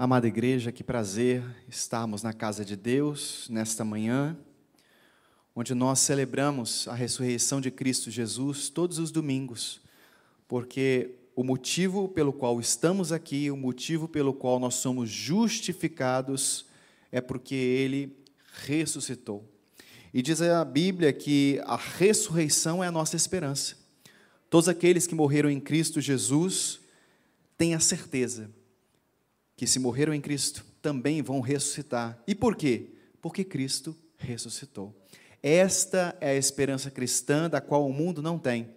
Amada igreja, que prazer estarmos na casa de Deus nesta manhã, onde nós celebramos a ressurreição de Cristo Jesus todos os domingos, porque o motivo pelo qual estamos aqui, o motivo pelo qual nós somos justificados, é porque Ele ressuscitou. E diz a Bíblia que a ressurreição é a nossa esperança. Todos aqueles que morreram em Cristo Jesus têm a certeza que, se morreram em Cristo, também vão ressuscitar. E por quê? Porque Cristo ressuscitou. Esta é a esperança cristã da qual o mundo não tem.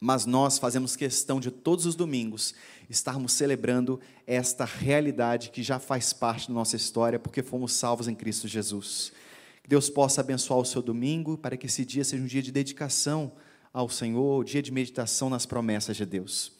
Mas nós fazemos questão de todos os domingos estarmos celebrando esta realidade que já faz parte da nossa história, porque fomos salvos em Cristo Jesus. Que Deus possa abençoar o seu domingo, para que esse dia seja um dia de dedicação ao Senhor, um dia de meditação nas promessas de Deus.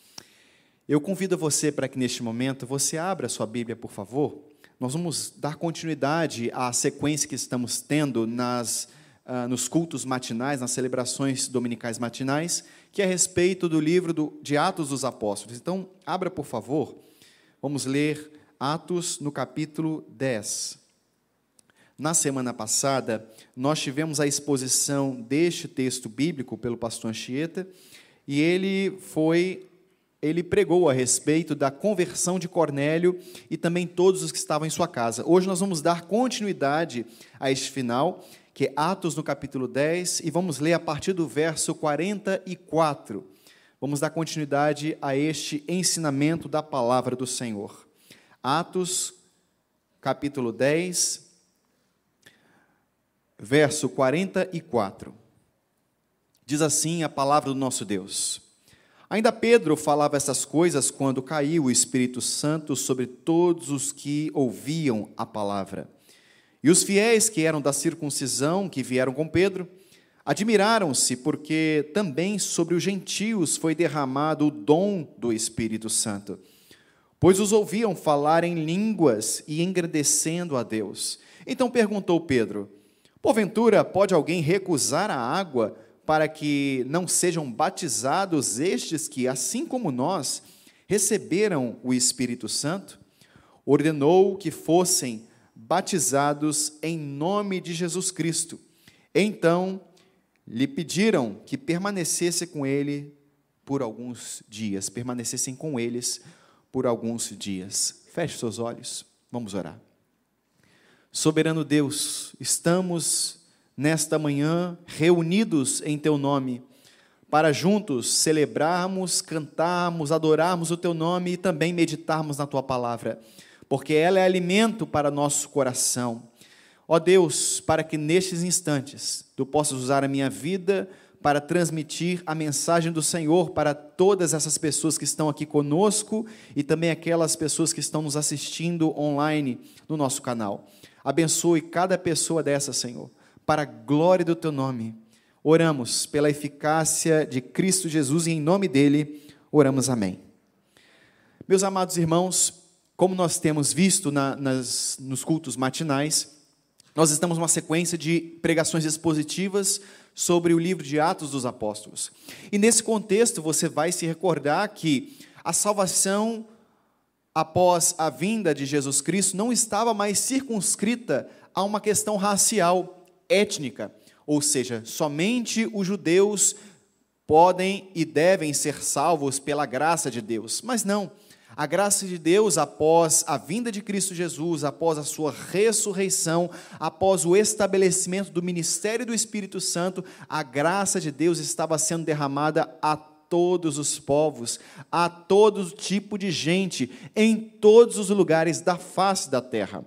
Eu convido você para que neste momento você abra sua Bíblia, por favor. Nós vamos dar continuidade à sequência que estamos tendo nas, uh, nos cultos matinais, nas celebrações dominicais matinais, que é a respeito do livro do, de Atos dos Apóstolos. Então, abra, por favor. Vamos ler Atos no capítulo 10. Na semana passada, nós tivemos a exposição deste texto bíblico pelo pastor Anchieta, e ele foi ele pregou a respeito da conversão de Cornélio e também todos os que estavam em sua casa. Hoje nós vamos dar continuidade a este final, que é Atos no capítulo 10, e vamos ler a partir do verso 44. Vamos dar continuidade a este ensinamento da palavra do Senhor. Atos, capítulo 10, verso 44. Diz assim a palavra do nosso Deus. Ainda Pedro falava essas coisas quando caiu o Espírito Santo sobre todos os que ouviam a palavra. E os fiéis que eram da circuncisão, que vieram com Pedro, admiraram-se, porque também sobre os gentios foi derramado o dom do Espírito Santo. Pois os ouviam falar em línguas e engrandecendo a Deus. Então perguntou Pedro: Porventura pode alguém recusar a água para que não sejam batizados estes que, assim como nós, receberam o Espírito Santo, ordenou que fossem batizados em nome de Jesus Cristo. Então, lhe pediram que permanecesse com ele por alguns dias, permanecessem com eles por alguns dias. Feche seus olhos, vamos orar. Soberano Deus, estamos nesta manhã, reunidos em Teu nome, para juntos celebrarmos, cantarmos, adorarmos o Teu nome e também meditarmos na Tua palavra, porque ela é alimento para nosso coração. Ó Deus, para que nestes instantes Tu possas usar a minha vida para transmitir a mensagem do Senhor para todas essas pessoas que estão aqui conosco e também aquelas pessoas que estão nos assistindo online no nosso canal. Abençoe cada pessoa dessa, Senhor para a glória do teu nome. Oramos pela eficácia de Cristo Jesus e em nome dele oramos amém. Meus amados irmãos, como nós temos visto na, nas, nos cultos matinais, nós estamos numa sequência de pregações expositivas sobre o livro de Atos dos Apóstolos. E nesse contexto você vai se recordar que a salvação após a vinda de Jesus Cristo não estava mais circunscrita a uma questão racial étnica, ou seja, somente os judeus podem e devem ser salvos pela graça de Deus. Mas não. A graça de Deus, após a vinda de Cristo Jesus, após a sua ressurreição, após o estabelecimento do ministério do Espírito Santo, a graça de Deus estava sendo derramada a todos os povos, a todo tipo de gente, em todos os lugares da face da terra.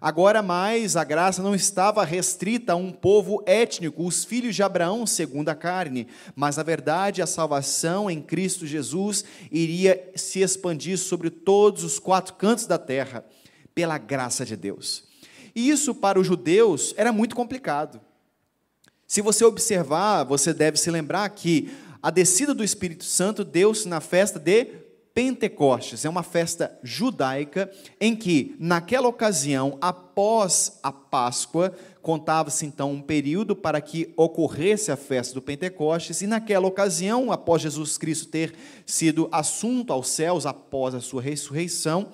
Agora mais, a graça não estava restrita a um povo étnico, os filhos de Abraão, segundo a carne, mas a verdade, a salvação em Cristo Jesus iria se expandir sobre todos os quatro cantos da terra, pela graça de Deus. E isso para os judeus era muito complicado. Se você observar, você deve se lembrar que a descida do Espírito Santo deu-se na festa de Pentecostes é uma festa judaica em que, naquela ocasião, após a Páscoa, contava-se então um período para que ocorresse a festa do Pentecostes, e naquela ocasião, após Jesus Cristo ter sido assunto aos céus após a sua ressurreição,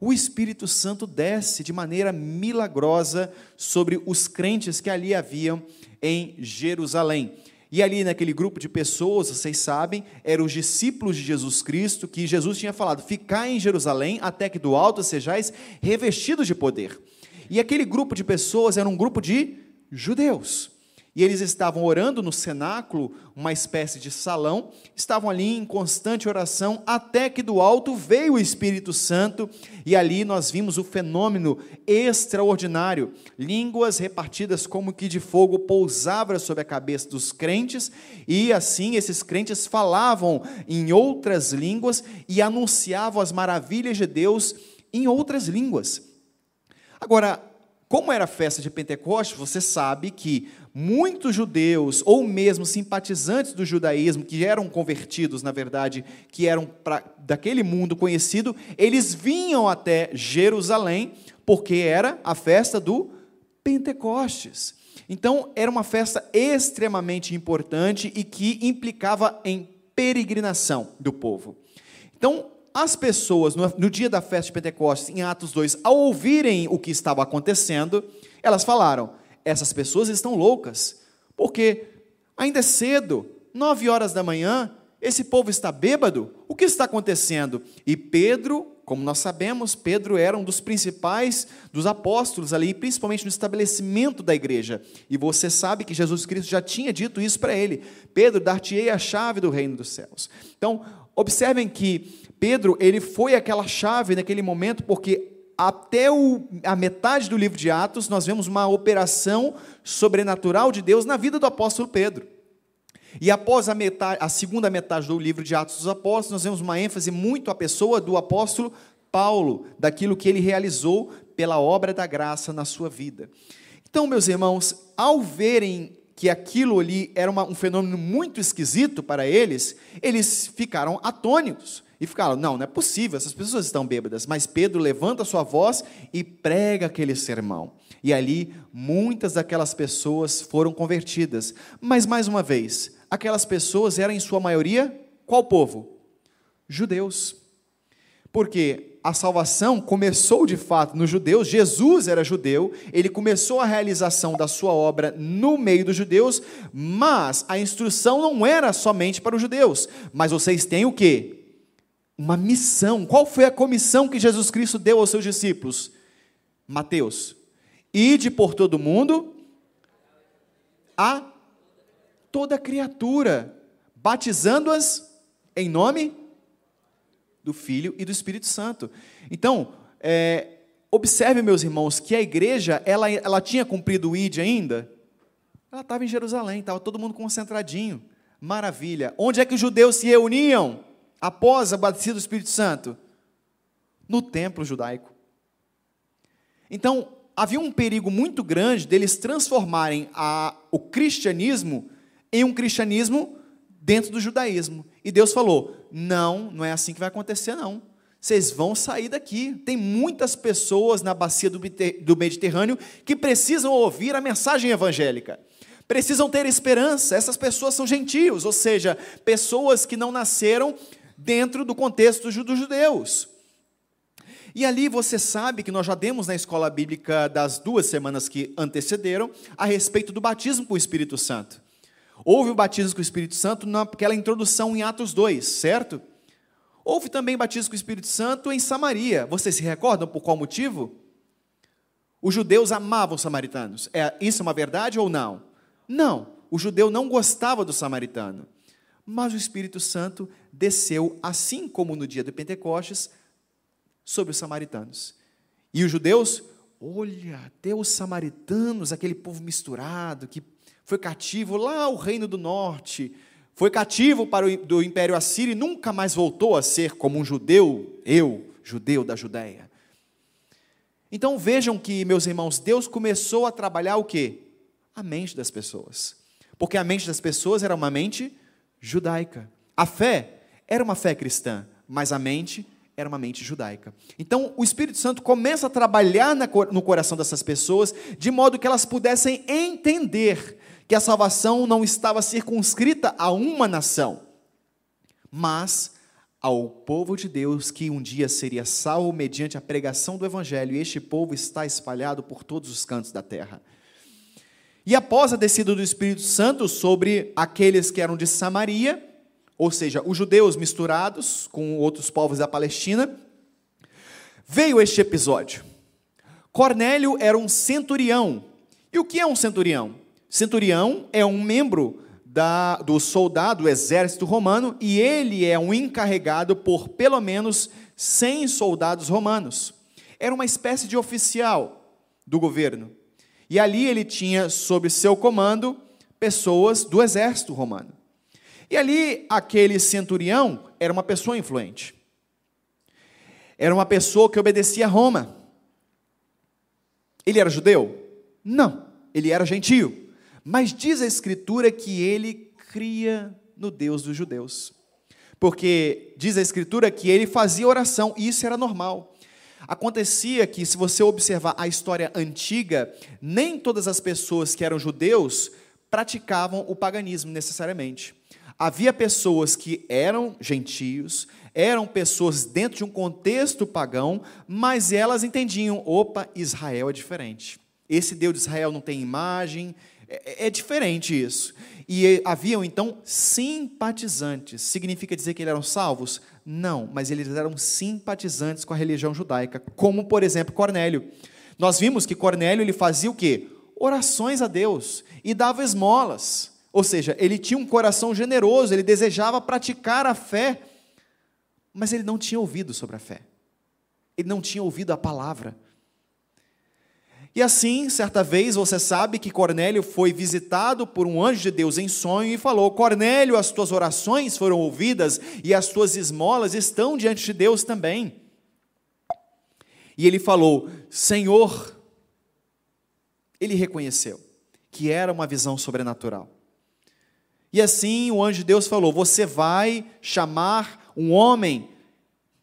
o Espírito Santo desce de maneira milagrosa sobre os crentes que ali haviam em Jerusalém. E ali naquele grupo de pessoas, vocês sabem, eram os discípulos de Jesus Cristo, que Jesus tinha falado: Ficai em Jerusalém até que do alto sejais revestidos de poder. E aquele grupo de pessoas era um grupo de judeus. E eles estavam orando no cenáculo, uma espécie de salão, estavam ali em constante oração, até que do alto veio o Espírito Santo, e ali nós vimos o fenômeno extraordinário. Línguas repartidas como que de fogo pousavam sobre a cabeça dos crentes, e assim esses crentes falavam em outras línguas e anunciavam as maravilhas de Deus em outras línguas. Agora, como era a festa de Pentecostes, você sabe que muitos judeus, ou mesmo simpatizantes do judaísmo, que eram convertidos, na verdade, que eram pra, daquele mundo conhecido, eles vinham até Jerusalém, porque era a festa do Pentecostes. Então, era uma festa extremamente importante e que implicava em peregrinação do povo. Então, as pessoas, no, dia da festa de Pentecostes, em Atos 2, ao ouvirem o que estava acontecendo, elas falaram: essas pessoas estão loucas, porque ainda é cedo, nove horas da manhã, esse povo está bêbado, o que está acontecendo? E Pedro, como nós sabemos, Pedro era um dos principais dos apóstolos ali, principalmente no estabelecimento da igreja. E você sabe que Jesus Cristo já tinha dito isso para ele: Pedro, dar-te-ei a chave do reino dos céus. Então, observem que Pedro, ele foi aquela chave naquele momento, porque até o, a metade do livro de Atos, nós vemos uma operação sobrenatural de Deus na vida do apóstolo Pedro. E após a, metade, a segunda metade do livro de Atos dos Apóstolos, nós vemos uma ênfase muito à pessoa do apóstolo Paulo, daquilo que ele realizou pela obra da graça na sua vida. Então, meus irmãos, ao verem que aquilo ali era uma, um fenômeno muito esquisito para eles, eles ficaram atônitos e ficaram: não, não é possível, essas pessoas estão bêbadas. Mas Pedro levanta sua voz e prega aquele sermão. E ali muitas daquelas pessoas foram convertidas. Mas mais uma vez, aquelas pessoas eram em sua maioria qual povo? Judeus. Porque a salvação começou de fato nos judeus, Jesus era judeu, ele começou a realização da sua obra no meio dos judeus, mas a instrução não era somente para os judeus. Mas vocês têm o quê? uma missão. Qual foi a comissão que Jesus Cristo deu aos seus discípulos? Mateus. Ide por todo mundo a toda criatura, batizando-as em nome do Filho e do Espírito Santo. Então, é, observe, meus irmãos, que a igreja, ela, ela tinha cumprido o ID ainda? Ela estava em Jerusalém, estava todo mundo concentradinho. Maravilha. Onde é que os judeus se reuniam? após a batismo do Espírito Santo? No templo judaico. Então, havia um perigo muito grande deles transformarem a, o cristianismo em um cristianismo dentro do judaísmo. E Deus falou: não, não é assim que vai acontecer, não. Vocês vão sair daqui. Tem muitas pessoas na bacia do Mediterrâneo que precisam ouvir a mensagem evangélica. Precisam ter esperança. Essas pessoas são gentios, ou seja, pessoas que não nasceram dentro do contexto dos judeus. E ali você sabe que nós já demos na escola bíblica das duas semanas que antecederam a respeito do batismo com o Espírito Santo. Houve o batismo com o Espírito Santo naquela introdução em Atos 2, certo? Houve também batismo com o Espírito Santo em Samaria. Vocês se recordam por qual motivo? Os judeus amavam os samaritanos. É, isso é uma verdade ou não? Não. O judeu não gostava do samaritano. Mas o Espírito Santo desceu, assim como no dia de Pentecostes, sobre os samaritanos. E os judeus, olha, até os samaritanos, aquele povo misturado, que foi cativo lá ao reino do norte, foi cativo para o do Império Assírio e nunca mais voltou a ser como um judeu, eu, judeu da Judéia. Então vejam que, meus irmãos, Deus começou a trabalhar o quê? A mente das pessoas. Porque a mente das pessoas era uma mente judaica. A fé era uma fé cristã, mas a mente era uma mente judaica. Então, o Espírito Santo começa a trabalhar no coração dessas pessoas, de modo que elas pudessem entender que a salvação não estava circunscrita a uma nação, mas ao povo de Deus que um dia seria salvo mediante a pregação do Evangelho, e este povo está espalhado por todos os cantos da terra. E após a descida do Espírito Santo sobre aqueles que eram de Samaria, ou seja, os judeus misturados com outros povos da Palestina, veio este episódio. Cornélio era um centurião. E o que é um centurião? Centurião é um membro da, do soldado do exército romano e ele é um encarregado por pelo menos 100 soldados romanos. Era uma espécie de oficial do governo. E ali ele tinha sob seu comando pessoas do exército romano. E ali aquele centurião era uma pessoa influente. Era uma pessoa que obedecia a Roma. Ele era judeu? Não, ele era gentio. Mas diz a Escritura que ele cria no Deus dos judeus. Porque diz a Escritura que ele fazia oração, e isso era normal. Acontecia que, se você observar a história antiga, nem todas as pessoas que eram judeus praticavam o paganismo necessariamente. Havia pessoas que eram gentios, eram pessoas dentro de um contexto pagão, mas elas entendiam: opa, Israel é diferente. Esse Deus de Israel não tem imagem, é, é, diferente isso. E haviam então simpatizantes. Significa dizer que eles eram salvos? Não, mas eles eram simpatizantes com a religião judaica, como por exemplo Cornélio. Nós vimos que Cornélio ele fazia o quê? Orações a Deus e dava esmolas. Ou seja, ele tinha um coração generoso, ele desejava praticar a fé, mas ele não tinha ouvido sobre a fé. Ele não tinha ouvido a palavra. E assim, certa vez, você sabe que Cornélio foi visitado por um anjo de Deus em sonho e falou: Cornélio, as tuas orações foram ouvidas e as tuas esmolas estão diante de Deus também. E ele falou: Senhor, ele reconheceu que era uma visão sobrenatural. E assim o anjo de Deus falou: Você vai chamar um homem,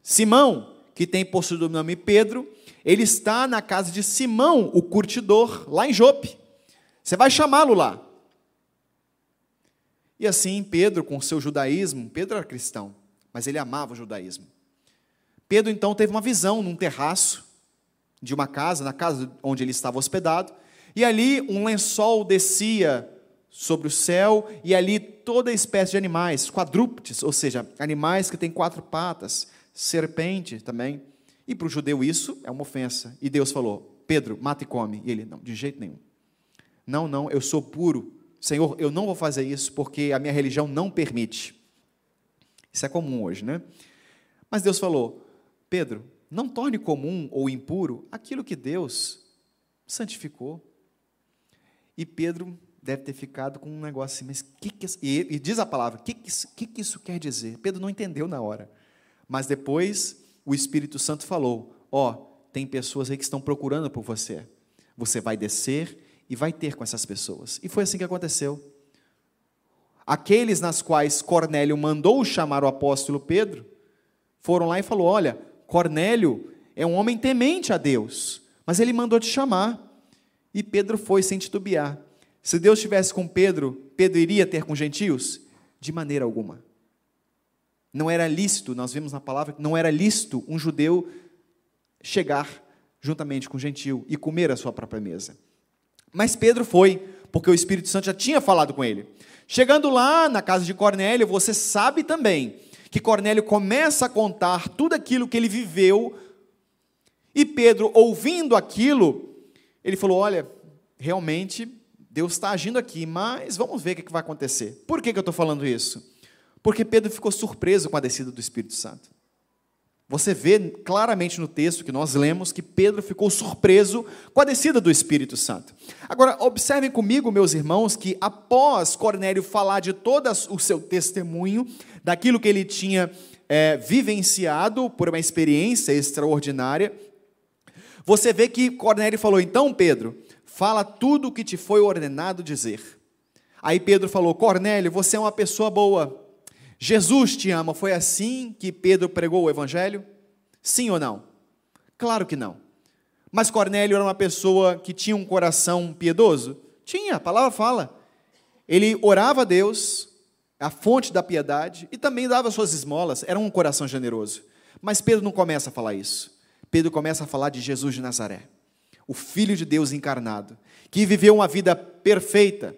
Simão, que tem possuído o nome Pedro, ele está na casa de Simão, o curtidor, lá em Jope. Você vai chamá-lo lá. E assim, Pedro, com seu judaísmo, Pedro era cristão, mas ele amava o judaísmo. Pedro então teve uma visão num terraço de uma casa, na casa onde ele estava hospedado, e ali um lençol descia sobre o céu, e ali toda espécie de animais, quadrúpedes, ou seja, animais que têm quatro patas, serpente também. E para o judeu isso é uma ofensa. E Deus falou: Pedro, mata e come. E ele: Não, de jeito nenhum. Não, não, eu sou puro. Senhor, eu não vou fazer isso porque a minha religião não permite. Isso é comum hoje, né? Mas Deus falou: Pedro, não torne comum ou impuro aquilo que Deus santificou. E Pedro deve ter ficado com um negócio assim, mas que que e, e diz a palavra, o que, que, que, que isso quer dizer? Pedro não entendeu na hora, mas depois o Espírito Santo falou: Ó, oh, tem pessoas aí que estão procurando por você. Você vai descer e vai ter com essas pessoas. E foi assim que aconteceu. Aqueles nas quais Cornélio mandou chamar o apóstolo Pedro, foram lá e falou: Olha, Cornélio é um homem temente a Deus, mas ele mandou te chamar. E Pedro foi sem titubear. Se Deus estivesse com Pedro, Pedro iria ter com gentios? De maneira alguma. Não era lícito, nós vimos na palavra, não era lícito um judeu chegar juntamente com um gentil e comer a sua própria mesa. Mas Pedro foi, porque o Espírito Santo já tinha falado com ele. Chegando lá na casa de Cornélio, você sabe também que Cornélio começa a contar tudo aquilo que ele viveu, e Pedro, ouvindo aquilo, ele falou: Olha, realmente Deus está agindo aqui, mas vamos ver o que vai acontecer. Por que, eu estou falando isso? Porque Pedro ficou surpreso com a descida do Espírito Santo. Você vê claramente no texto que nós lemos que Pedro ficou surpreso com a descida do Espírito Santo. Agora, observem comigo, meus irmãos, que após Cornélio falar de todo o seu testemunho, daquilo que ele tinha é, vivenciado por uma experiência extraordinária, você vê que Cornélio falou: então, Pedro, fala tudo o que te foi ordenado dizer. Aí Pedro falou: Cornélio, você é uma pessoa boa Jesus te ama. Foi assim que Pedro pregou o evangelho? Sim ou não? Claro que não. Mas Cornélio era uma pessoa que tinha um coração piedoso? Tinha, a palavra fala. Ele orava a Deus, a fonte da piedade e também dava suas esmolas, era um coração generoso. Mas Pedro não começa a falar isso. Pedro começa a falar de Jesus de Nazaré, o Filho de Deus encarnado, que viveu uma vida perfeita,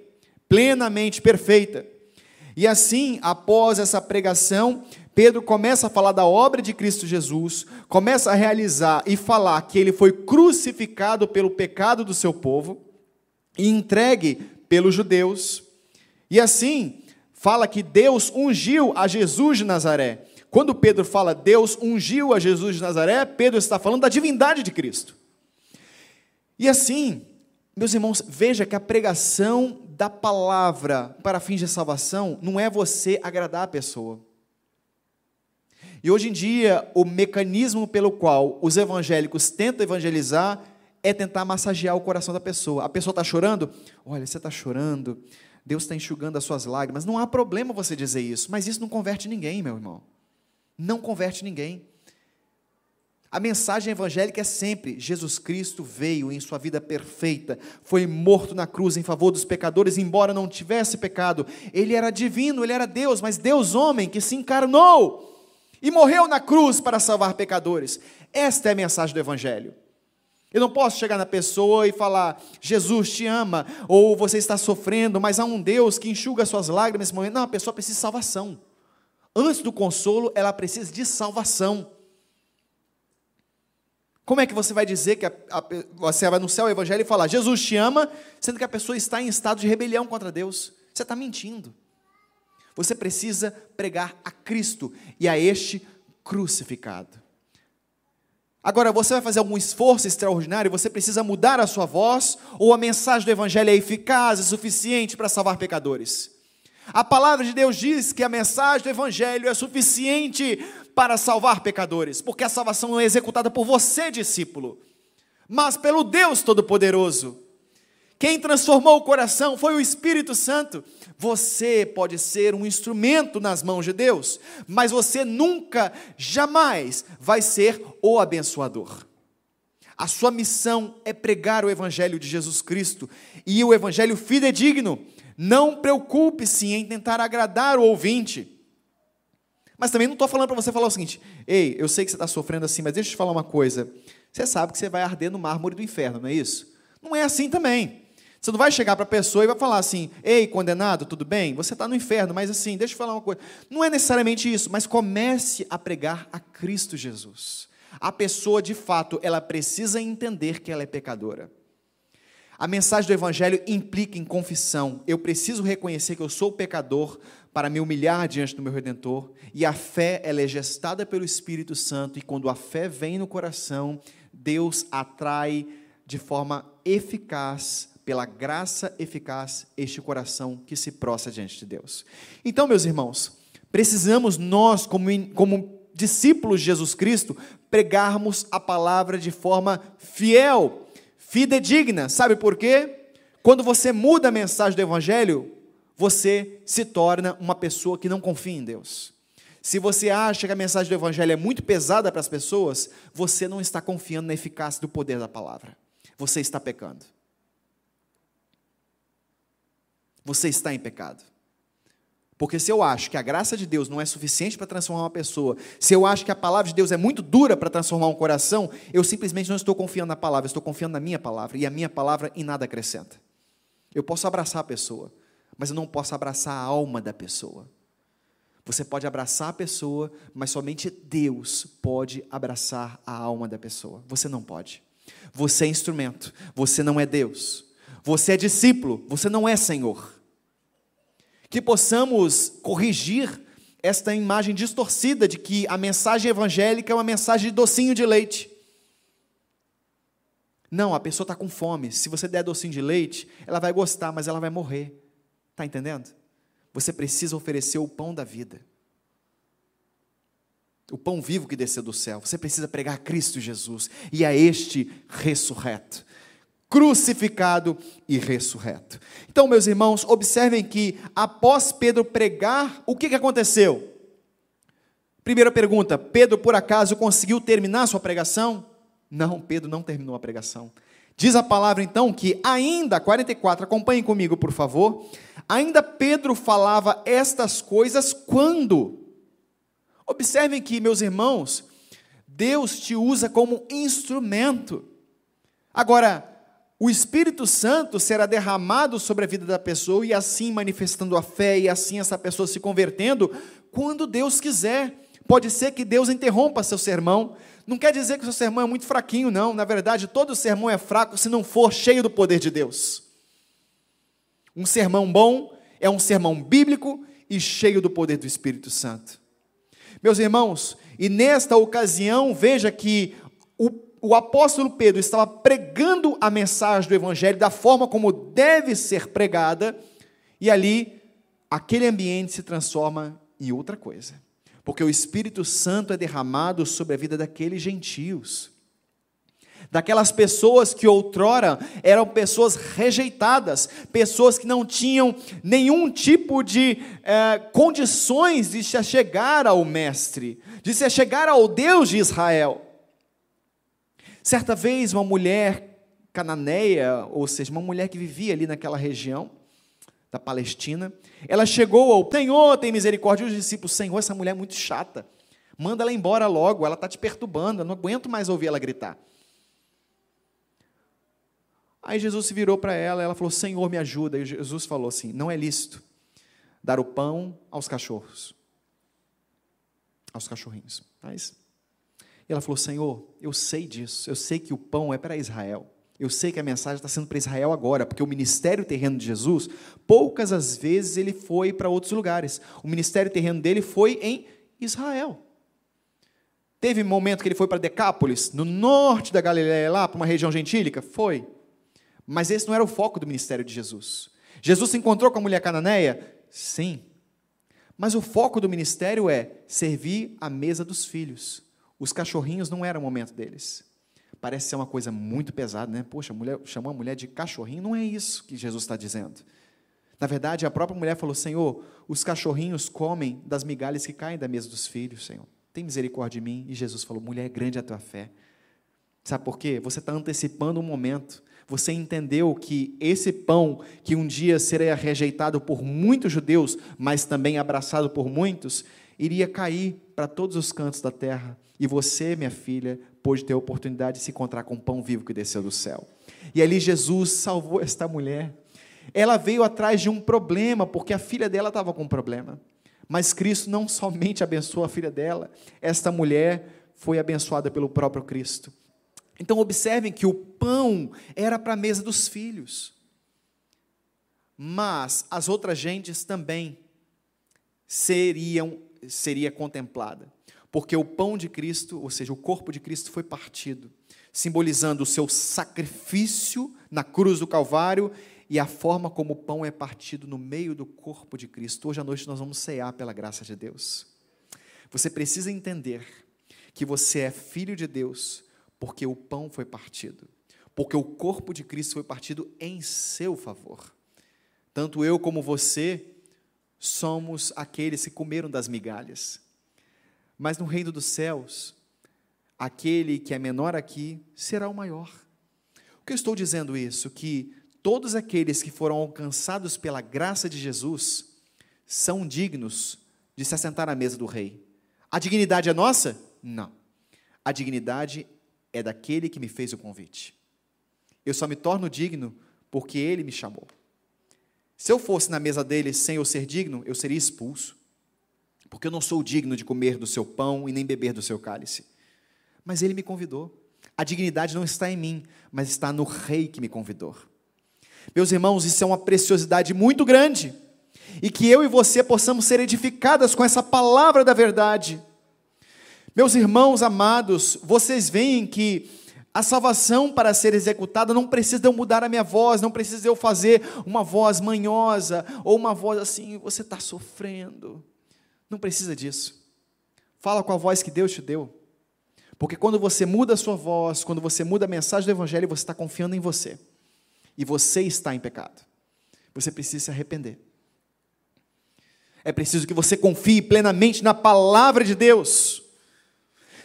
plenamente perfeita. E assim, após essa pregação, Pedro começa a falar da obra de Cristo Jesus, começa a realizar e falar que ele foi crucificado pelo pecado do seu povo e entregue pelos judeus. E assim, fala que Deus ungiu a Jesus de Nazaré. Quando Pedro fala Deus ungiu a Jesus de Nazaré, Pedro está falando da divindade de Cristo. E assim, meus irmãos, veja que a pregação da palavra para fins de salvação não é você agradar a pessoa. E hoje em dia, o mecanismo pelo qual os evangélicos tentam evangelizar é tentar massagear o coração da pessoa. A pessoa está chorando? Olha, você está chorando, Deus está enxugando as suas lágrimas. Não há problema você dizer isso, mas isso não converte ninguém, meu irmão. Não converte ninguém. A mensagem evangélica é sempre: Jesus Cristo veio em sua vida perfeita, foi morto na cruz em favor dos pecadores, embora não tivesse pecado. Ele era divino, ele era Deus, mas Deus homem que se encarnou e morreu na cruz para salvar pecadores. Esta é a mensagem do evangelho. Eu não posso chegar na pessoa e falar, Jesus te ama, ou você está sofrendo, mas há um Deus que enxuga suas lágrimas nesse momento. Não, a pessoa precisa de salvação. Antes do consolo, ela precisa de salvação. Como é que você vai dizer que a, a, você vai anunciar o evangelho e falar, Jesus te ama, sendo que a pessoa está em estado de rebelião contra Deus? Você está mentindo. Você precisa pregar a Cristo e a este crucificado. Agora, você vai fazer algum esforço extraordinário, você precisa mudar a sua voz, ou a mensagem do Evangelho é eficaz e suficiente para salvar pecadores? A palavra de Deus diz que a mensagem do Evangelho é suficiente para salvar pecadores, porque a salvação não é executada por você, discípulo, mas pelo Deus Todo-Poderoso. Quem transformou o coração foi o Espírito Santo. Você pode ser um instrumento nas mãos de Deus, mas você nunca, jamais vai ser o abençoador. A sua missão é pregar o Evangelho de Jesus Cristo e o Evangelho fidedigno. Não preocupe-se em tentar agradar o ouvinte. Mas também não estou falando para você falar o seguinte: ei, eu sei que você está sofrendo assim, mas deixa eu te falar uma coisa. Você sabe que você vai arder no mármore do inferno, não é isso? Não é assim também. Você não vai chegar para a pessoa e vai falar assim: ei, condenado, tudo bem? Você está no inferno, mas assim, deixa eu falar uma coisa. Não é necessariamente isso, mas comece a pregar a Cristo Jesus. A pessoa, de fato, ela precisa entender que ela é pecadora. A mensagem do Evangelho implica em confissão. Eu preciso reconhecer que eu sou pecador para me humilhar diante do meu Redentor. E a fé, ela é gestada pelo Espírito Santo. E quando a fé vem no coração, Deus atrai de forma eficaz pela graça eficaz, este coração que se prostra diante de Deus. Então, meus irmãos, precisamos nós, como, como discípulos de Jesus Cristo, pregarmos a palavra de forma fiel, fidedigna. Sabe por quê? Quando você muda a mensagem do Evangelho, você se torna uma pessoa que não confia em Deus. Se você acha que a mensagem do Evangelho é muito pesada para as pessoas, você não está confiando na eficácia do poder da palavra. Você está pecando você está em pecado. Porque se eu acho que a graça de Deus não é suficiente para transformar uma pessoa, se eu acho que a palavra de Deus é muito dura para transformar um coração, eu simplesmente não estou confiando na palavra, estou confiando na minha palavra, e a minha palavra em nada acrescenta. Eu posso abraçar a pessoa, mas eu não posso abraçar a alma da pessoa. Você pode abraçar a pessoa, mas somente Deus pode abraçar a alma da pessoa. Você não pode. Você é instrumento, você não é Deus. Você é discípulo, você não é Senhor. Que possamos corrigir esta imagem distorcida de que a mensagem evangélica é uma mensagem de docinho de leite. Não, a pessoa está com fome. Se você der docinho de leite, ela vai gostar, mas ela vai morrer. Está entendendo? Você precisa oferecer o pão da vida. O pão vivo que desceu do céu. Você precisa pregar Cristo Jesus. E a este ressurreto crucificado e ressurreto. Então, meus irmãos, observem que após Pedro pregar, o que, que aconteceu? Primeira pergunta: Pedro por acaso conseguiu terminar sua pregação? Não, Pedro não terminou a pregação. Diz a palavra então que ainda, 44, acompanhem comigo, por favor. Ainda Pedro falava estas coisas quando? Observem que, meus irmãos, Deus te usa como instrumento. Agora, o Espírito Santo será derramado sobre a vida da pessoa e assim manifestando a fé e assim essa pessoa se convertendo quando Deus quiser. Pode ser que Deus interrompa seu sermão. Não quer dizer que o seu sermão é muito fraquinho, não. Na verdade, todo sermão é fraco se não for cheio do poder de Deus. Um sermão bom é um sermão bíblico e cheio do poder do Espírito Santo. Meus irmãos, e nesta ocasião, veja que o, o apóstolo Pedro estava pregando a mensagem do Evangelho da forma como deve ser pregada, e ali aquele ambiente se transforma em outra coisa porque o Espírito Santo é derramado sobre a vida daqueles gentios, daquelas pessoas que outrora eram pessoas rejeitadas, pessoas que não tinham nenhum tipo de eh, condições de se achegar ao Mestre, de se achegar ao Deus de Israel. Certa vez, uma mulher cananeia, ou seja, uma mulher que vivia ali naquela região, da Palestina. Ela chegou ao Senhor, tem misericórdia. E os discípulos, Senhor, essa mulher é muito chata. Manda ela embora logo, ela está te perturbando. Eu não aguento mais ouvir ela gritar. Aí Jesus se virou para ela, ela falou: Senhor, me ajuda. E Jesus falou assim: Não é lícito dar o pão aos cachorros, aos cachorrinhos. Mas, e ela falou: Senhor, eu sei disso, eu sei que o pão é para Israel. Eu sei que a mensagem está sendo para Israel agora, porque o ministério terreno de Jesus, poucas as vezes ele foi para outros lugares. O ministério terreno dele foi em Israel. Teve momento que ele foi para Decápolis, no norte da Galiléia, lá para uma região gentílica? Foi. Mas esse não era o foco do ministério de Jesus. Jesus se encontrou com a mulher cananeia? Sim. Mas o foco do ministério é servir a mesa dos filhos. Os cachorrinhos não era o momento deles. Parece ser uma coisa muito pesada, né? Poxa, mulher chamou a mulher de cachorrinho, não é isso que Jesus está dizendo. Na verdade, a própria mulher falou: Senhor, os cachorrinhos comem das migalhas que caem da mesa dos filhos, Senhor. Tem misericórdia de mim. E Jesus falou: Mulher, é grande a tua fé. Sabe por quê? Você está antecipando um momento. Você entendeu que esse pão, que um dia seria rejeitado por muitos judeus, mas também abraçado por muitos, iria cair para todos os cantos da terra. E você, minha filha, pôde ter a oportunidade de se encontrar com o pão vivo que desceu do céu. E ali Jesus salvou esta mulher. Ela veio atrás de um problema, porque a filha dela estava com um problema. Mas Cristo não somente abençoou a filha dela, esta mulher foi abençoada pelo próprio Cristo. Então observem que o pão era para a mesa dos filhos. Mas as outras gentes também seriam seria contemplada porque o pão de Cristo, ou seja, o corpo de Cristo foi partido, simbolizando o seu sacrifício na cruz do Calvário e a forma como o pão é partido no meio do corpo de Cristo. Hoje à noite nós vamos cear pela graça de Deus. Você precisa entender que você é filho de Deus porque o pão foi partido, porque o corpo de Cristo foi partido em seu favor. Tanto eu como você somos aqueles que comeram das migalhas. Mas no reino dos céus, aquele que é menor aqui será o maior. O que eu estou dizendo isso? Que todos aqueles que foram alcançados pela graça de Jesus são dignos de se assentar à mesa do rei. A dignidade é nossa? Não. A dignidade é daquele que me fez o convite. Eu só me torno digno porque ele me chamou. Se eu fosse na mesa dele sem eu ser digno, eu seria expulso porque eu não sou digno de comer do seu pão e nem beber do seu cálice. Mas ele me convidou. A dignidade não está em mim, mas está no rei que me convidou. Meus irmãos, isso é uma preciosidade muito grande. E que eu e você possamos ser edificadas com essa palavra da verdade. Meus irmãos amados, vocês veem que a salvação para ser executada não precisa eu mudar a minha voz, não precisa eu fazer uma voz manhosa ou uma voz assim, você está sofrendo. Não precisa disso. Fala com a voz que Deus te deu. Porque quando você muda a sua voz, quando você muda a mensagem do Evangelho, você está confiando em você. E você está em pecado. Você precisa se arrepender. É preciso que você confie plenamente na palavra de Deus.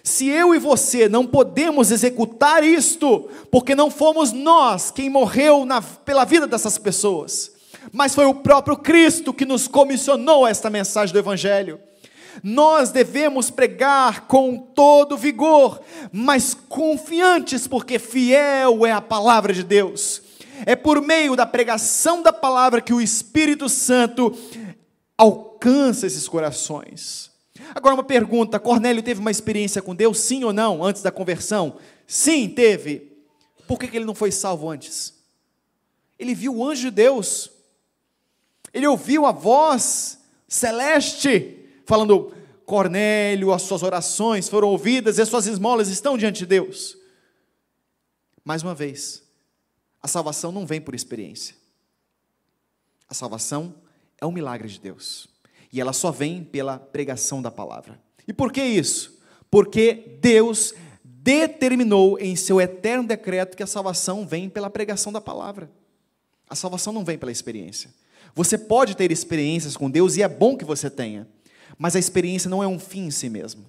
Se eu e você não podemos executar isto, porque não fomos nós quem morreu na, pela vida dessas pessoas, mas foi o próprio Cristo que nos comissionou esta mensagem do Evangelho. Nós devemos pregar com todo vigor, mas confiantes, porque fiel é a palavra de Deus. É por meio da pregação da palavra que o Espírito Santo alcança esses corações. Agora, uma pergunta: Cornélio teve uma experiência com Deus, sim ou não, antes da conversão? Sim, teve. Por que ele não foi salvo antes? Ele viu o anjo de Deus, ele ouviu a voz celeste falando: Cornélio, as suas orações foram ouvidas e as suas esmolas estão diante de Deus. Mais uma vez, a salvação não vem por experiência. A salvação é um milagre de Deus. E ela só vem pela pregação da palavra. E por que isso? Porque Deus determinou em seu eterno decreto que a salvação vem pela pregação da palavra. A salvação não vem pela experiência. Você pode ter experiências com Deus e é bom que você tenha, mas a experiência não é um fim em si mesmo.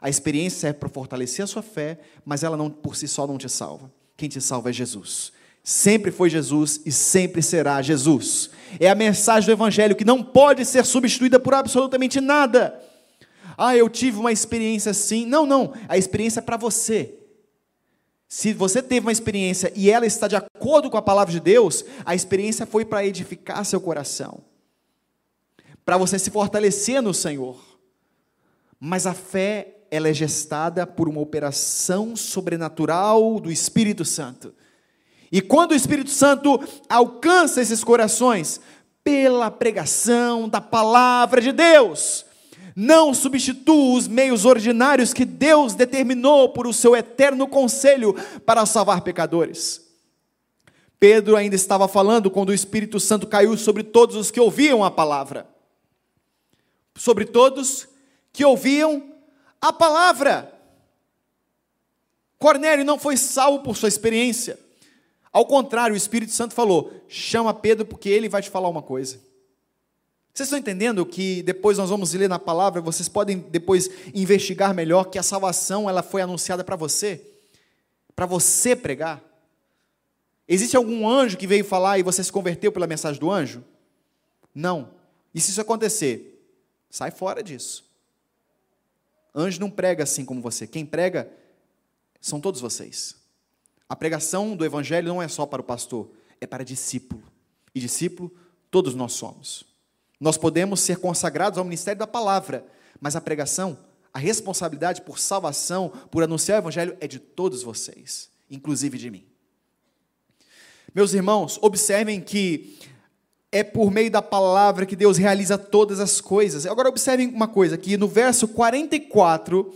A experiência serve para fortalecer a sua fé, mas ela não por si só não te salva. Quem te salva é Jesus. Sempre foi Jesus e sempre será Jesus. É a mensagem do Evangelho que não pode ser substituída por absolutamente nada. Ah, eu tive uma experiência assim. Não, não. A experiência é para você. Se você teve uma experiência e ela está de acordo com a palavra de Deus, a experiência foi para edificar seu coração, para você se fortalecer no Senhor. Mas a fé, ela é gestada por uma operação sobrenatural do Espírito Santo. E quando o Espírito Santo alcança esses corações, pela pregação da palavra de Deus, não substitua os meios ordinários que Deus determinou por o seu eterno conselho para salvar pecadores. Pedro ainda estava falando quando o Espírito Santo caiu sobre todos os que ouviam a palavra. Sobre todos que ouviam a palavra. Cornélio não foi salvo por sua experiência. Ao contrário, o Espírito Santo falou: chama Pedro porque ele vai te falar uma coisa. Vocês estão entendendo que depois nós vamos ler na palavra, vocês podem depois investigar melhor que a salvação ela foi anunciada para você, para você pregar. Existe algum anjo que veio falar e você se converteu pela mensagem do anjo? Não. E se isso acontecer, sai fora disso. Anjo não prega assim como você. Quem prega são todos vocês. A pregação do evangelho não é só para o pastor, é para discípulo. E discípulo todos nós somos. Nós podemos ser consagrados ao ministério da palavra, mas a pregação, a responsabilidade por salvação, por anunciar o evangelho é de todos vocês, inclusive de mim. Meus irmãos, observem que é por meio da palavra que Deus realiza todas as coisas. Agora observem uma coisa, que no verso 44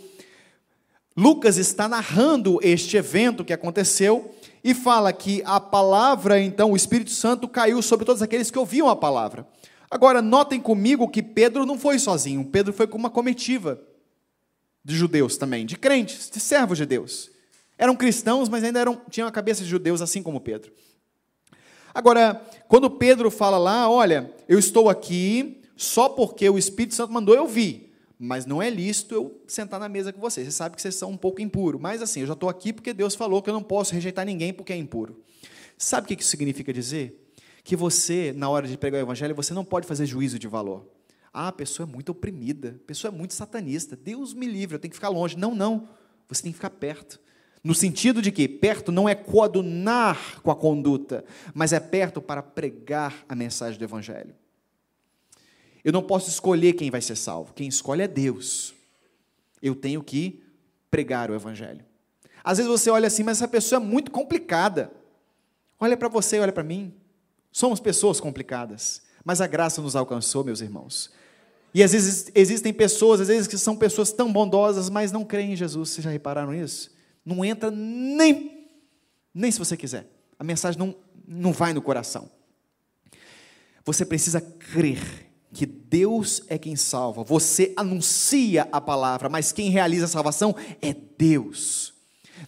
Lucas está narrando este evento que aconteceu e fala que a palavra, então, o Espírito Santo caiu sobre todos aqueles que ouviam a palavra. Agora, notem comigo que Pedro não foi sozinho, Pedro foi com uma comitiva de judeus também, de crentes, de servos de Deus. Eram cristãos, mas ainda eram, tinham a cabeça de judeus, assim como Pedro. Agora, quando Pedro fala lá, olha, eu estou aqui só porque o Espírito Santo mandou eu vir mas não é lícito eu sentar na mesa com vocês. Você sabe que vocês são um pouco impuros, mas assim, eu já estou aqui porque Deus falou que eu não posso rejeitar ninguém porque é impuro. Sabe o que isso significa dizer? Que você, na hora de pregar o evangelho, você não pode fazer juízo de valor. Ah, a pessoa é muito oprimida, a pessoa é muito satanista. Deus me livre, eu tenho que ficar longe. Não, não. Você tem que ficar perto. No sentido de que perto não é coadunar com a conduta, mas é perto para pregar a mensagem do evangelho. Eu não posso escolher quem vai ser salvo. Quem escolhe é Deus. Eu tenho que pregar o Evangelho. Às vezes você olha assim, mas essa pessoa é muito complicada. Olha para você, olha para mim. Somos pessoas complicadas, mas a graça nos alcançou, meus irmãos. E às vezes existem pessoas, às vezes que são pessoas tão bondosas, mas não creem em Jesus. Vocês já repararam isso? Não entra nem, nem se você quiser. A mensagem não, não vai no coração. Você precisa crer que Deus é quem salva. Você anuncia a palavra, mas quem realiza a salvação é Deus.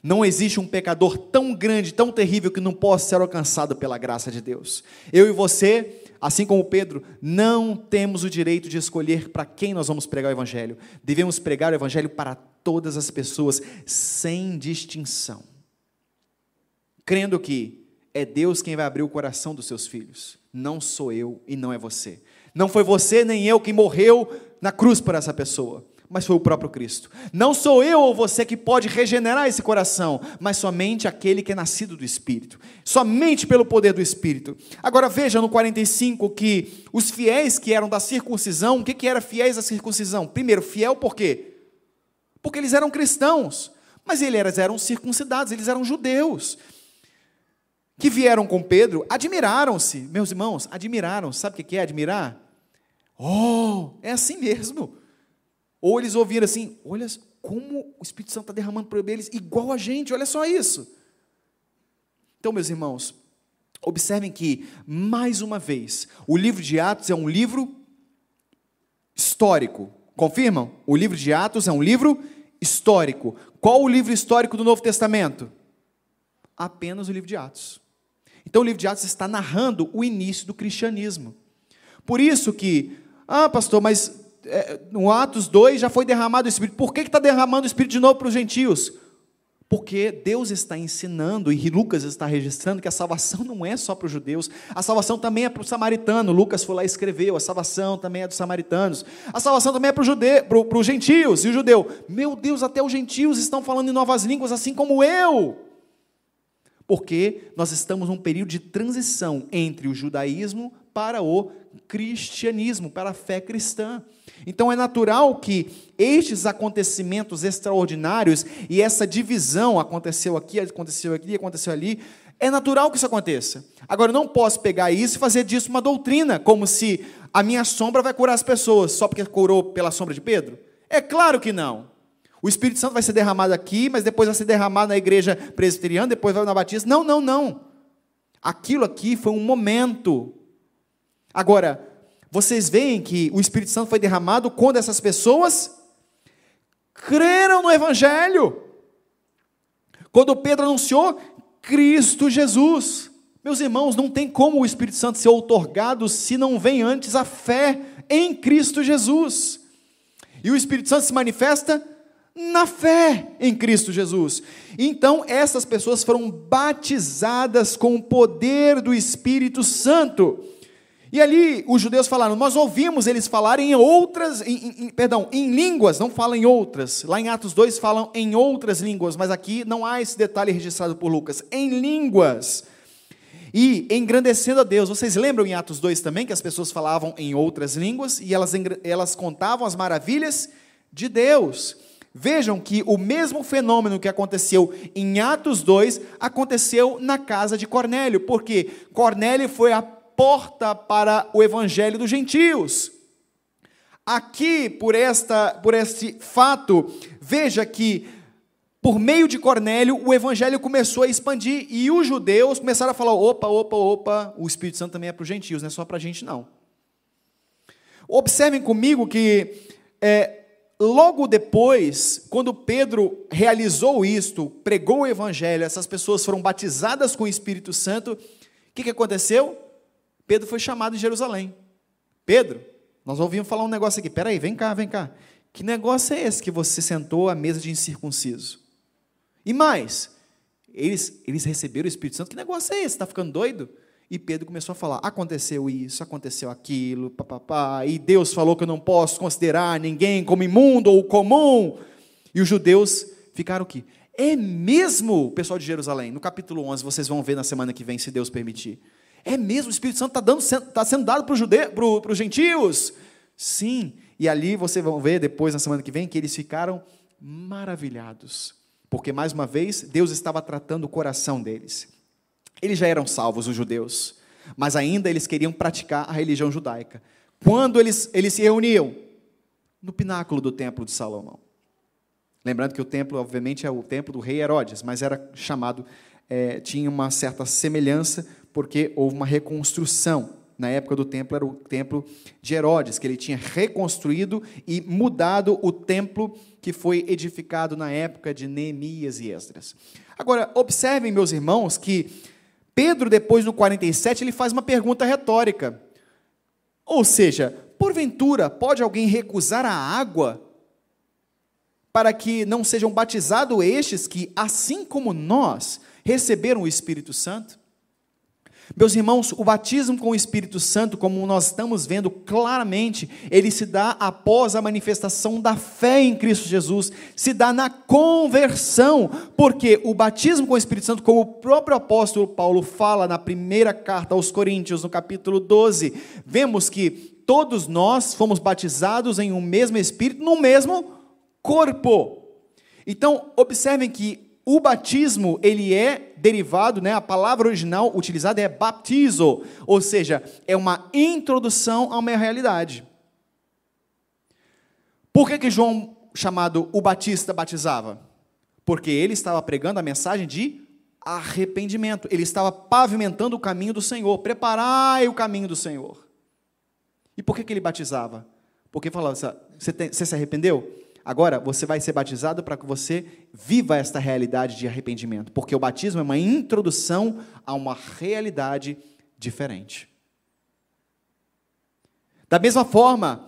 Não existe um pecador tão grande, tão terrível que não possa ser alcançado pela graça de Deus. Eu e você, assim como Pedro, não temos o direito de escolher para quem nós vamos pregar o evangelho. Devemos pregar o evangelho para todas as pessoas, sem distinção, crendo que é Deus quem vai abrir o coração dos seus filhos, não sou eu e não é você. Não foi você nem eu que morreu na cruz por essa pessoa mas foi o próprio Cristo. Não sou eu ou você que pode regenerar esse coração, mas somente aquele que é nascido do Espírito. Somente pelo poder do Espírito. Agora veja no 45 que os fiéis que eram da circuncisão, o que, que era fiéis da circuncisão? Primeiro, fiel por quê? Porque eles eram cristãos, mas eles eram circuncidados, eles eram judeus. Que vieram com Pedro, admiraram-se, meus irmãos, admiraram. Sabe o que é admirar? Oh, é assim mesmo. Ou eles ouviram assim: olha como o Espírito Santo está derramando por eles, igual a gente, olha só isso. Então, meus irmãos, observem que, mais uma vez, o livro de Atos é um livro histórico. Confirmam? O livro de Atos é um livro histórico. Qual o livro histórico do Novo Testamento? Apenas o livro de Atos. Então, o livro de Atos está narrando o início do cristianismo. Por isso que, ah, pastor, mas é, no Atos 2 já foi derramado o Espírito. Por que está derramando o Espírito de novo para os gentios? Porque Deus está ensinando, e Lucas está registrando, que a salvação não é só para os judeus, a salvação também é para o samaritano. Lucas foi lá e escreveu: a salvação também é dos samaritanos, a salvação também é para, jude... para, para os gentios. E o judeu, meu Deus, até os gentios estão falando em novas línguas, assim como eu. Porque nós estamos num período de transição entre o judaísmo para o cristianismo, para a fé cristã. Então é natural que estes acontecimentos extraordinários e essa divisão aconteceu aqui, aconteceu aqui, aconteceu ali, é natural que isso aconteça. Agora, eu não posso pegar isso e fazer disso uma doutrina, como se a minha sombra vai curar as pessoas só porque curou pela sombra de Pedro. É claro que não. O Espírito Santo vai ser derramado aqui, mas depois vai ser derramado na igreja presbiteriana, depois vai na batista. Não, não, não. Aquilo aqui foi um momento. Agora, vocês veem que o Espírito Santo foi derramado quando essas pessoas creram no Evangelho. Quando Pedro anunciou Cristo Jesus. Meus irmãos, não tem como o Espírito Santo ser outorgado se não vem antes a fé em Cristo Jesus. E o Espírito Santo se manifesta na fé em Cristo Jesus. Então, essas pessoas foram batizadas com o poder do Espírito Santo. E ali os judeus falaram: Nós ouvimos eles falarem em outras, em, em, perdão, em línguas, não falam em outras. Lá em Atos 2 falam em outras línguas, mas aqui não há esse detalhe registrado por Lucas. Em línguas. E engrandecendo a Deus. Vocês lembram em Atos 2 também que as pessoas falavam em outras línguas e elas, elas contavam as maravilhas de Deus. Vejam que o mesmo fenômeno que aconteceu em Atos 2 aconteceu na casa de Cornélio, porque Cornélio foi a porta para o evangelho dos gentios. Aqui, por, esta, por este fato, veja que por meio de Cornélio, o evangelho começou a expandir e os judeus começaram a falar: opa, opa, opa, o Espírito Santo também é para os gentios, não é só para a gente, não. Observem comigo que é, logo depois, quando Pedro realizou isto, pregou o evangelho, essas pessoas foram batizadas com o Espírito Santo, o que, que aconteceu? Pedro foi chamado em Jerusalém. Pedro, nós ouvimos falar um negócio aqui. Peraí, vem cá, vem cá. Que negócio é esse que você sentou à mesa de incircunciso? E mais, eles, eles receberam o Espírito Santo. Que negócio é esse? Está ficando doido? E Pedro começou a falar: aconteceu isso, aconteceu aquilo, papapá, e Deus falou que eu não posso considerar ninguém como imundo ou comum. E os judeus ficaram aqui. É mesmo, pessoal de Jerusalém, no capítulo 11, vocês vão ver na semana que vem, se Deus permitir. É mesmo, o Espírito Santo está tá sendo dado para para os gentios? Sim, e ali vocês vão ver depois, na semana que vem, que eles ficaram maravilhados, porque mais uma vez Deus estava tratando o coração deles. Eles já eram salvos, os judeus, mas ainda eles queriam praticar a religião judaica. Quando eles, eles se reuniam? No pináculo do templo de Salomão. Lembrando que o templo, obviamente, é o templo do rei Herodes, mas era chamado, é, tinha uma certa semelhança porque houve uma reconstrução. Na época do templo era o templo de Herodes, que ele tinha reconstruído e mudado o templo que foi edificado na época de Neemias e Esdras. Agora, observem, meus irmãos, que Pedro, depois no 47, ele faz uma pergunta retórica. Ou seja, porventura, pode alguém recusar a água para que não sejam batizados estes que, assim como nós, receberam o Espírito Santo? Meus irmãos, o batismo com o Espírito Santo, como nós estamos vendo claramente, ele se dá após a manifestação da fé em Cristo Jesus, se dá na conversão, porque o batismo com o Espírito Santo, como o próprio apóstolo Paulo fala na primeira carta aos Coríntios, no capítulo 12, vemos que todos nós fomos batizados em um mesmo Espírito, no mesmo corpo. Então, observem que o batismo, ele é derivado, né, a palavra original utilizada é baptizo, ou seja, é uma introdução a uma realidade. Por que, que João, chamado o Batista, batizava? Porque ele estava pregando a mensagem de arrependimento, ele estava pavimentando o caminho do Senhor, preparai o caminho do Senhor. E por que, que ele batizava? Porque falava, você, tem, você se arrependeu? Agora, você vai ser batizado para que você viva esta realidade de arrependimento, porque o batismo é uma introdução a uma realidade diferente. Da mesma forma,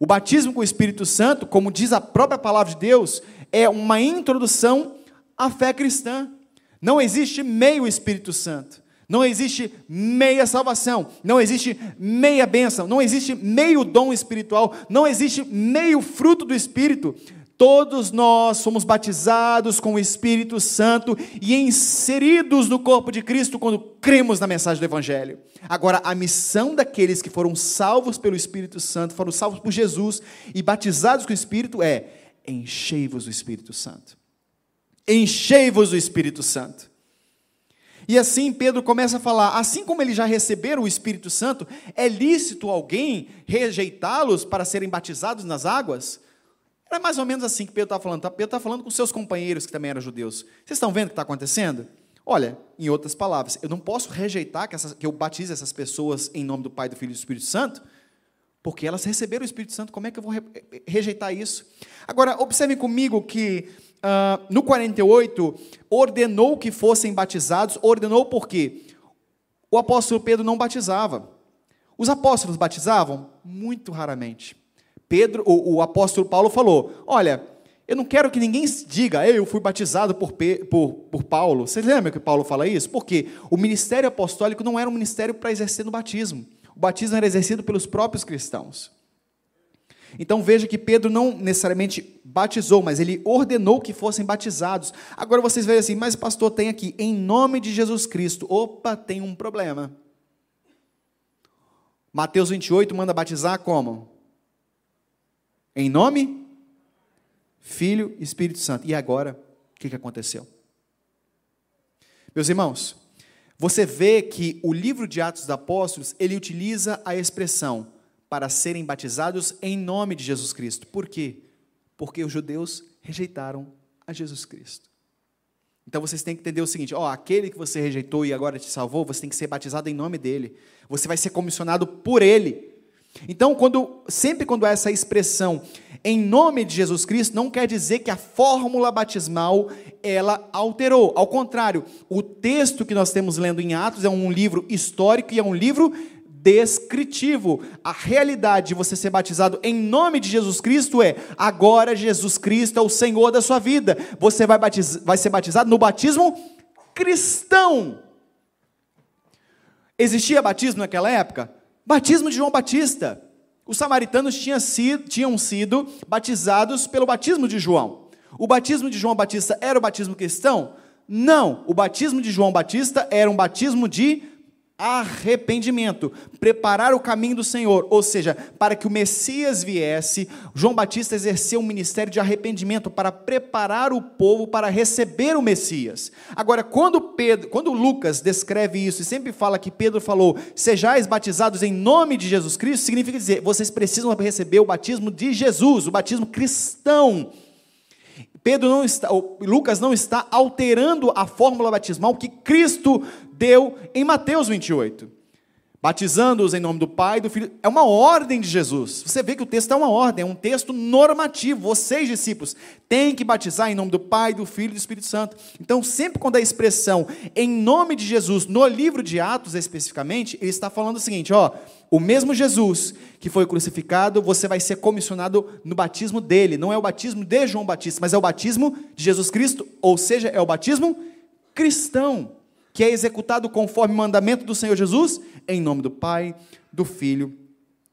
o batismo com o Espírito Santo, como diz a própria palavra de Deus, é uma introdução à fé cristã. Não existe meio Espírito Santo. Não existe meia salvação, não existe meia bênção, não existe meio dom espiritual, não existe meio fruto do Espírito. Todos nós somos batizados com o Espírito Santo e inseridos no corpo de Cristo quando cremos na mensagem do Evangelho. Agora, a missão daqueles que foram salvos pelo Espírito Santo, foram salvos por Jesus e batizados com o Espírito é: enchei-vos do Espírito Santo. Enchei-vos do Espírito Santo. E assim Pedro começa a falar: assim como eles já receberam o Espírito Santo, é lícito alguém rejeitá-los para serem batizados nas águas? Era mais ou menos assim que Pedro está falando. Pedro está falando com seus companheiros que também eram judeus. Vocês estão vendo o que está acontecendo? Olha, em outras palavras, eu não posso rejeitar que, que eu batize essas pessoas em nome do Pai, do Filho e do Espírito Santo, porque elas receberam o Espírito Santo. Como é que eu vou re rejeitar isso? Agora, observem comigo que uh, no 48, ordenou que fossem batizados, ordenou por quê? O apóstolo Pedro não batizava. Os apóstolos batizavam? Muito raramente. Pedro, o, o apóstolo Paulo falou: Olha, eu não quero que ninguém diga, eu fui batizado por, por, por Paulo. Vocês lembram que Paulo fala isso? Porque o ministério apostólico não era um ministério para exercer no batismo. O batismo era exercido pelos próprios cristãos. Então veja que Pedro não necessariamente batizou, mas ele ordenou que fossem batizados. Agora vocês veem assim, mas pastor, tem aqui, em nome de Jesus Cristo. Opa, tem um problema. Mateus 28 manda batizar como? Em nome? Filho Espírito Santo. E agora, o que aconteceu? Meus irmãos, você vê que o livro de Atos dos Apóstolos, ele utiliza a expressão para serem batizados em nome de Jesus Cristo. Por quê? Porque os judeus rejeitaram a Jesus Cristo. Então vocês têm que entender o seguinte: ó, aquele que você rejeitou e agora te salvou, você tem que ser batizado em nome dele. Você vai ser comissionado por ele. Então, quando sempre quando há essa expressão em nome de Jesus Cristo, não quer dizer que a fórmula batismal ela alterou. Ao contrário, o texto que nós temos lendo em Atos é um livro histórico e é um livro descritivo. A realidade de você ser batizado em nome de Jesus Cristo é: agora Jesus Cristo é o Senhor da sua vida. Você vai, batiz, vai ser batizado no batismo cristão. Existia batismo naquela época? Batismo de João Batista. Os samaritanos tinham sido, tinham sido batizados pelo batismo de João. O batismo de João Batista era o batismo cristão? Não. O batismo de João Batista era um batismo de arrependimento, preparar o caminho do Senhor, ou seja, para que o Messias viesse, João Batista exerceu um ministério de arrependimento para preparar o povo para receber o Messias. Agora, quando Pedro, quando Lucas descreve isso e sempre fala que Pedro falou: "Sejais batizados em nome de Jesus Cristo", significa dizer, vocês precisam receber o batismo de Jesus, o batismo cristão. Pedro não está, Lucas não está alterando a fórmula batismal que Cristo deu em Mateus 28. Batizando-os em nome do Pai, do Filho. É uma ordem de Jesus. Você vê que o texto é uma ordem, é um texto normativo. Vocês, discípulos, têm que batizar em nome do Pai, do Filho e do Espírito Santo. Então, sempre quando a expressão em nome de Jesus, no livro de Atos especificamente, ele está falando o seguinte: ó, o mesmo Jesus que foi crucificado, você vai ser comissionado no batismo dele. Não é o batismo de João Batista, mas é o batismo de Jesus Cristo, ou seja, é o batismo cristão que é executado conforme o mandamento do Senhor Jesus, em nome do Pai, do Filho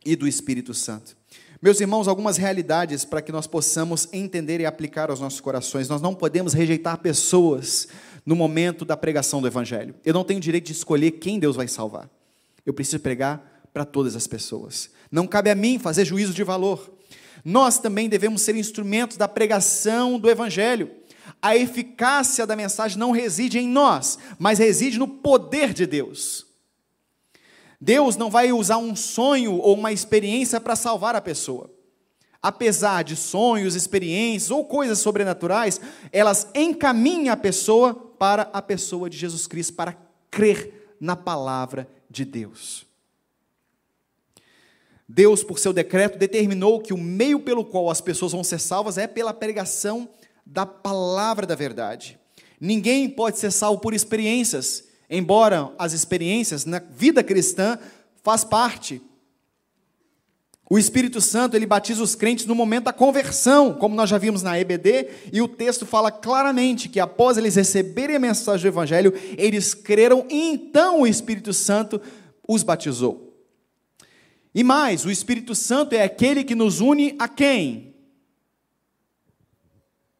e do Espírito Santo. Meus irmãos, algumas realidades para que nós possamos entender e aplicar aos nossos corações. Nós não podemos rejeitar pessoas no momento da pregação do Evangelho. Eu não tenho direito de escolher quem Deus vai salvar. Eu preciso pregar para todas as pessoas. Não cabe a mim fazer juízo de valor. Nós também devemos ser instrumentos da pregação do Evangelho. A eficácia da mensagem não reside em nós, mas reside no poder de Deus. Deus não vai usar um sonho ou uma experiência para salvar a pessoa. Apesar de sonhos, experiências ou coisas sobrenaturais, elas encaminham a pessoa para a pessoa de Jesus Cristo, para crer na palavra de Deus. Deus, por seu decreto, determinou que o meio pelo qual as pessoas vão ser salvas é pela pregação da palavra da verdade. Ninguém pode ser salvo por experiências, embora as experiências na vida cristã faz parte. O Espírito Santo, ele batiza os crentes no momento da conversão, como nós já vimos na EBD, e o texto fala claramente que após eles receberem a mensagem do evangelho, eles creram e então o Espírito Santo os batizou. E mais, o Espírito Santo é aquele que nos une a quem?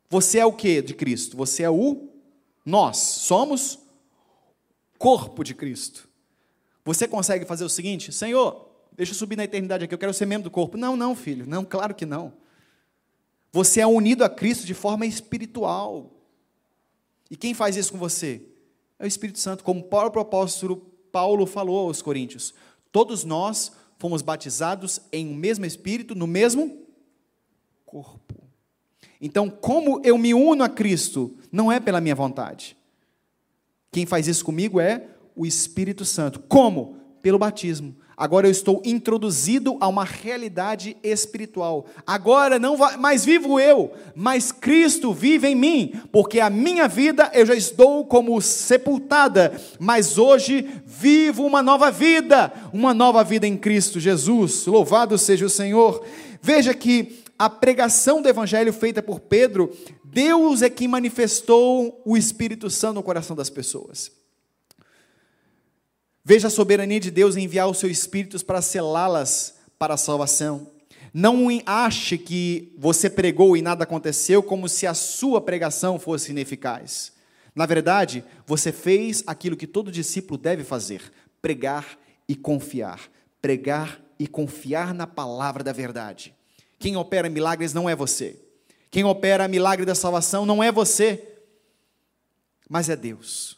Você é o que de Cristo? Você é o nós. Somos corpo de Cristo. Você consegue fazer o seguinte, Senhor, deixa eu subir na eternidade aqui, eu quero ser membro do corpo. Não, não, filho, não, claro que não. Você é unido a Cristo de forma espiritual. E quem faz isso com você? É o Espírito Santo, como o próprio apóstolo Paulo falou aos Coríntios. Todos nós fomos batizados em um mesmo Espírito, no mesmo corpo. Então, como eu me uno a Cristo, não é pela minha vontade. Quem faz isso comigo é o Espírito Santo. Como? Pelo batismo. Agora eu estou introduzido a uma realidade espiritual. Agora não mais vivo eu, mas Cristo vive em mim, porque a minha vida eu já estou como sepultada, mas hoje vivo uma nova vida, uma nova vida em Cristo Jesus. Louvado seja o Senhor. Veja que a pregação do evangelho feita por Pedro, Deus é quem manifestou o Espírito Santo no coração das pessoas. Veja a soberania de Deus em enviar os seus espíritos para selá-las para a salvação. Não ache que você pregou e nada aconteceu como se a sua pregação fosse ineficaz. Na verdade, você fez aquilo que todo discípulo deve fazer: pregar e confiar. Pregar e confiar na palavra da verdade. Quem opera milagres não é você. Quem opera milagre da salvação não é você, mas é Deus.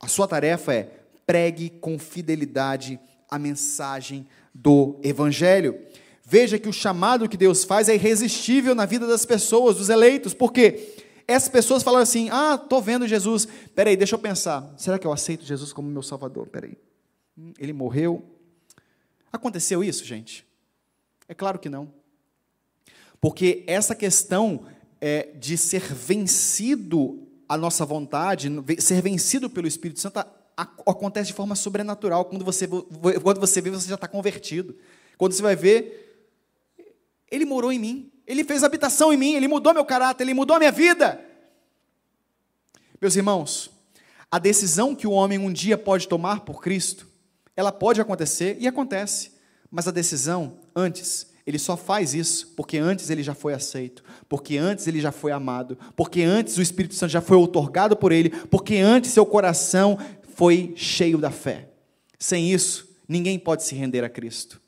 A sua tarefa é pregue com fidelidade a mensagem do Evangelho. Veja que o chamado que Deus faz é irresistível na vida das pessoas, dos eleitos, porque essas pessoas falam assim: ah, estou vendo Jesus, peraí, deixa eu pensar, será que eu aceito Jesus como meu Salvador? Peraí, hum, ele morreu. Aconteceu isso, gente? É claro que não. Porque essa questão é, de ser vencido a nossa vontade, ser vencido pelo Espírito Santo, a, a, acontece de forma sobrenatural. Quando você, quando você vê, você já está convertido. Quando você vai ver, Ele morou em mim, Ele fez habitação em mim, Ele mudou meu caráter, Ele mudou a minha vida. Meus irmãos, a decisão que o homem um dia pode tomar por Cristo, ela pode acontecer e acontece, mas a decisão antes ele só faz isso porque antes ele já foi aceito, porque antes ele já foi amado, porque antes o Espírito Santo já foi otorgado por ele, porque antes seu coração foi cheio da fé. Sem isso, ninguém pode se render a Cristo.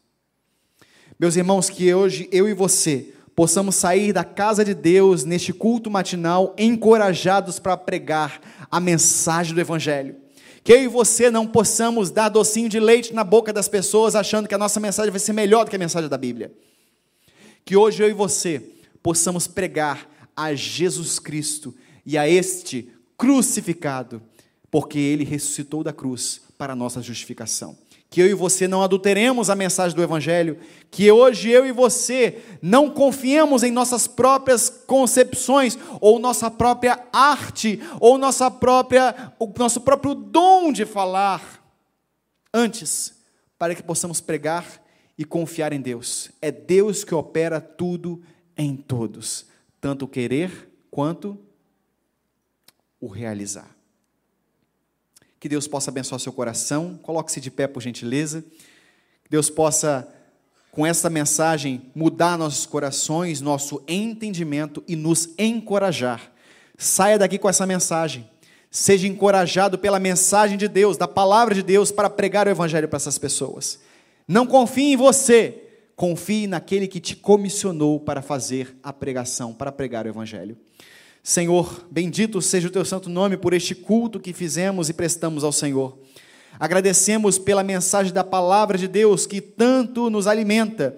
Meus irmãos, que hoje eu e você possamos sair da casa de Deus neste culto matinal encorajados para pregar a mensagem do Evangelho que eu e você não possamos dar docinho de leite na boca das pessoas achando que a nossa mensagem vai ser melhor do que a mensagem da Bíblia. Que hoje eu e você possamos pregar a Jesus Cristo e a este crucificado, porque ele ressuscitou da cruz para a nossa justificação. Que eu e você não adulteremos a mensagem do Evangelho, que hoje eu e você não confiemos em nossas próprias concepções, ou nossa própria arte, ou nossa própria, o nosso próprio dom de falar. Antes, para que possamos pregar e confiar em Deus. É Deus que opera tudo em todos, tanto o querer quanto o realizar. Que Deus possa abençoar seu coração. Coloque-se de pé, por gentileza. Que Deus possa, com essa mensagem, mudar nossos corações, nosso entendimento e nos encorajar. Saia daqui com essa mensagem. Seja encorajado pela mensagem de Deus, da palavra de Deus, para pregar o Evangelho para essas pessoas. Não confie em você, confie naquele que te comissionou para fazer a pregação, para pregar o Evangelho. Senhor, bendito seja o teu santo nome por este culto que fizemos e prestamos ao Senhor. Agradecemos pela mensagem da palavra de Deus que tanto nos alimenta,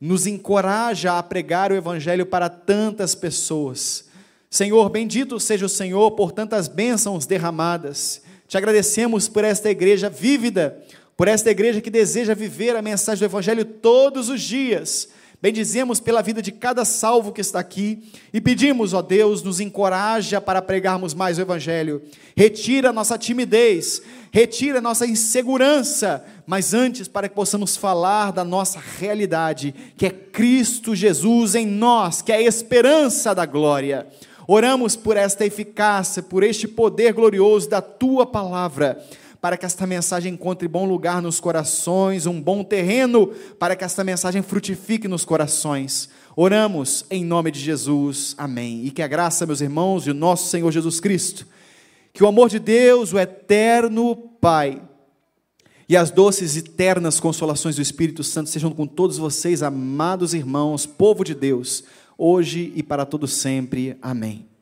nos encoraja a pregar o Evangelho para tantas pessoas. Senhor, bendito seja o Senhor por tantas bênçãos derramadas. Te agradecemos por esta igreja vívida, por esta igreja que deseja viver a mensagem do Evangelho todos os dias Bendizemos pela vida de cada salvo que está aqui e pedimos, ó Deus, nos encoraja para pregarmos mais o Evangelho. Retira nossa timidez, retira nossa insegurança, mas antes para que possamos falar da nossa realidade, que é Cristo Jesus em nós, que é a esperança da glória. Oramos por esta eficácia, por este poder glorioso da tua palavra para que esta mensagem encontre bom lugar nos corações, um bom terreno, para que esta mensagem frutifique nos corações. Oramos em nome de Jesus, amém. E que a graça, meus irmãos, e o nosso Senhor Jesus Cristo, que o amor de Deus, o eterno Pai, e as doces e consolações do Espírito Santo sejam com todos vocês, amados irmãos, povo de Deus, hoje e para todo sempre. Amém.